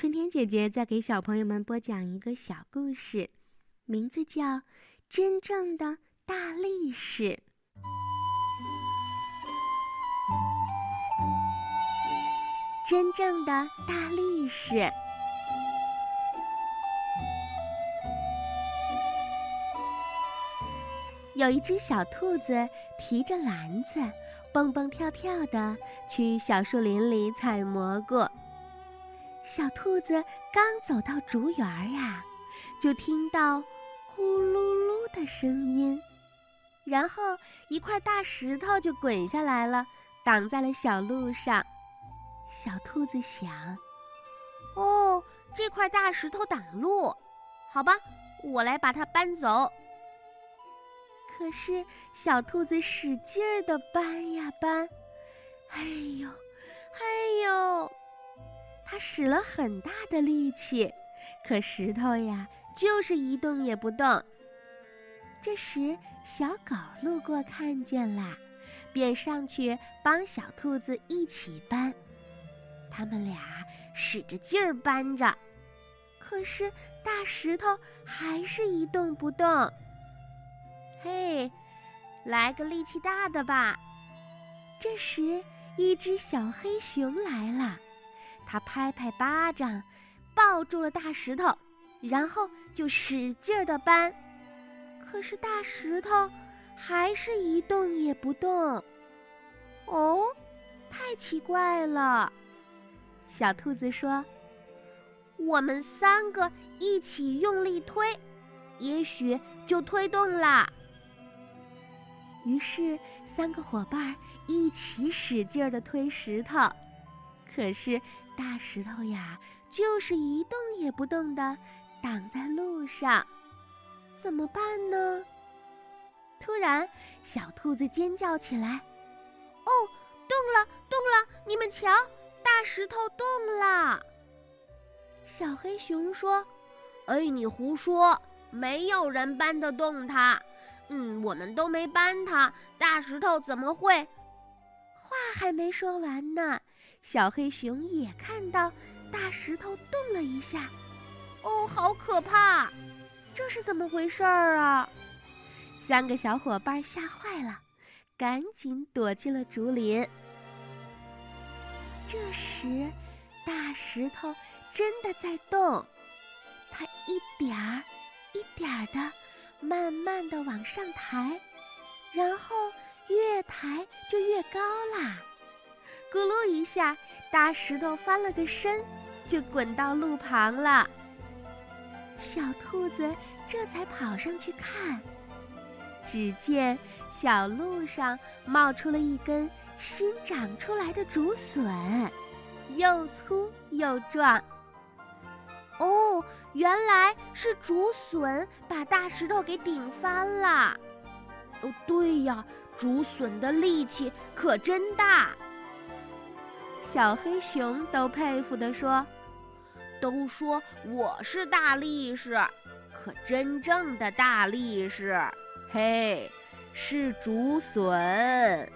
春天姐姐在给小朋友们播讲一个小故事，名字叫《真正的大力士》。真正的大力士。有一只小兔子提着篮子，蹦蹦跳跳的去小树林里采蘑菇。小兔子刚走到竹园呀，就听到咕噜噜的声音，然后一块大石头就滚下来了，挡在了小路上。小兔子想：“哦，这块大石头挡路，好吧，我来把它搬走。”可是小兔子使劲儿的搬呀搬，哎呦，哎呦，它使了很大的力气，可石头呀就是一动也不动。这时小狗路过看见了，便上去帮小兔子一起搬。他们俩使着劲儿搬着，可是大石头还是一动不动。嘿，来个力气大的吧！这时，一只小黑熊来了，它拍拍巴掌，抱住了大石头，然后就使劲儿的搬。可是大石头还是一动也不动。哦，太奇怪了！小兔子说：“我们三个一起用力推，也许就推动啦。”于是，三个伙伴一起使劲儿地推石头，可是大石头呀，就是一动也不动的挡在路上，怎么办呢？突然，小兔子尖叫起来：“哦，动了，动了！你们瞧，大石头动了！”小黑熊说：“哎，你胡说，没有人搬得动它。”嗯，我们都没搬它，大石头怎么会？话还没说完呢，小黑熊也看到大石头动了一下。哦，好可怕！这是怎么回事儿啊？三个小伙伴吓坏了，赶紧躲进了竹林。这时，大石头真的在动，它一点儿一点儿的。慢慢的往上抬，然后越抬就越高啦。咕噜一下，大石头翻了个身，就滚到路旁了。小兔子这才跑上去看，只见小路上冒出了一根新长出来的竹笋，又粗又壮。哦，原来是竹笋把大石头给顶翻了。哦，对呀，竹笋的力气可真大。小黑熊都佩服地说：“都说我是大力士，可真正的大力士，嘿，是竹笋。”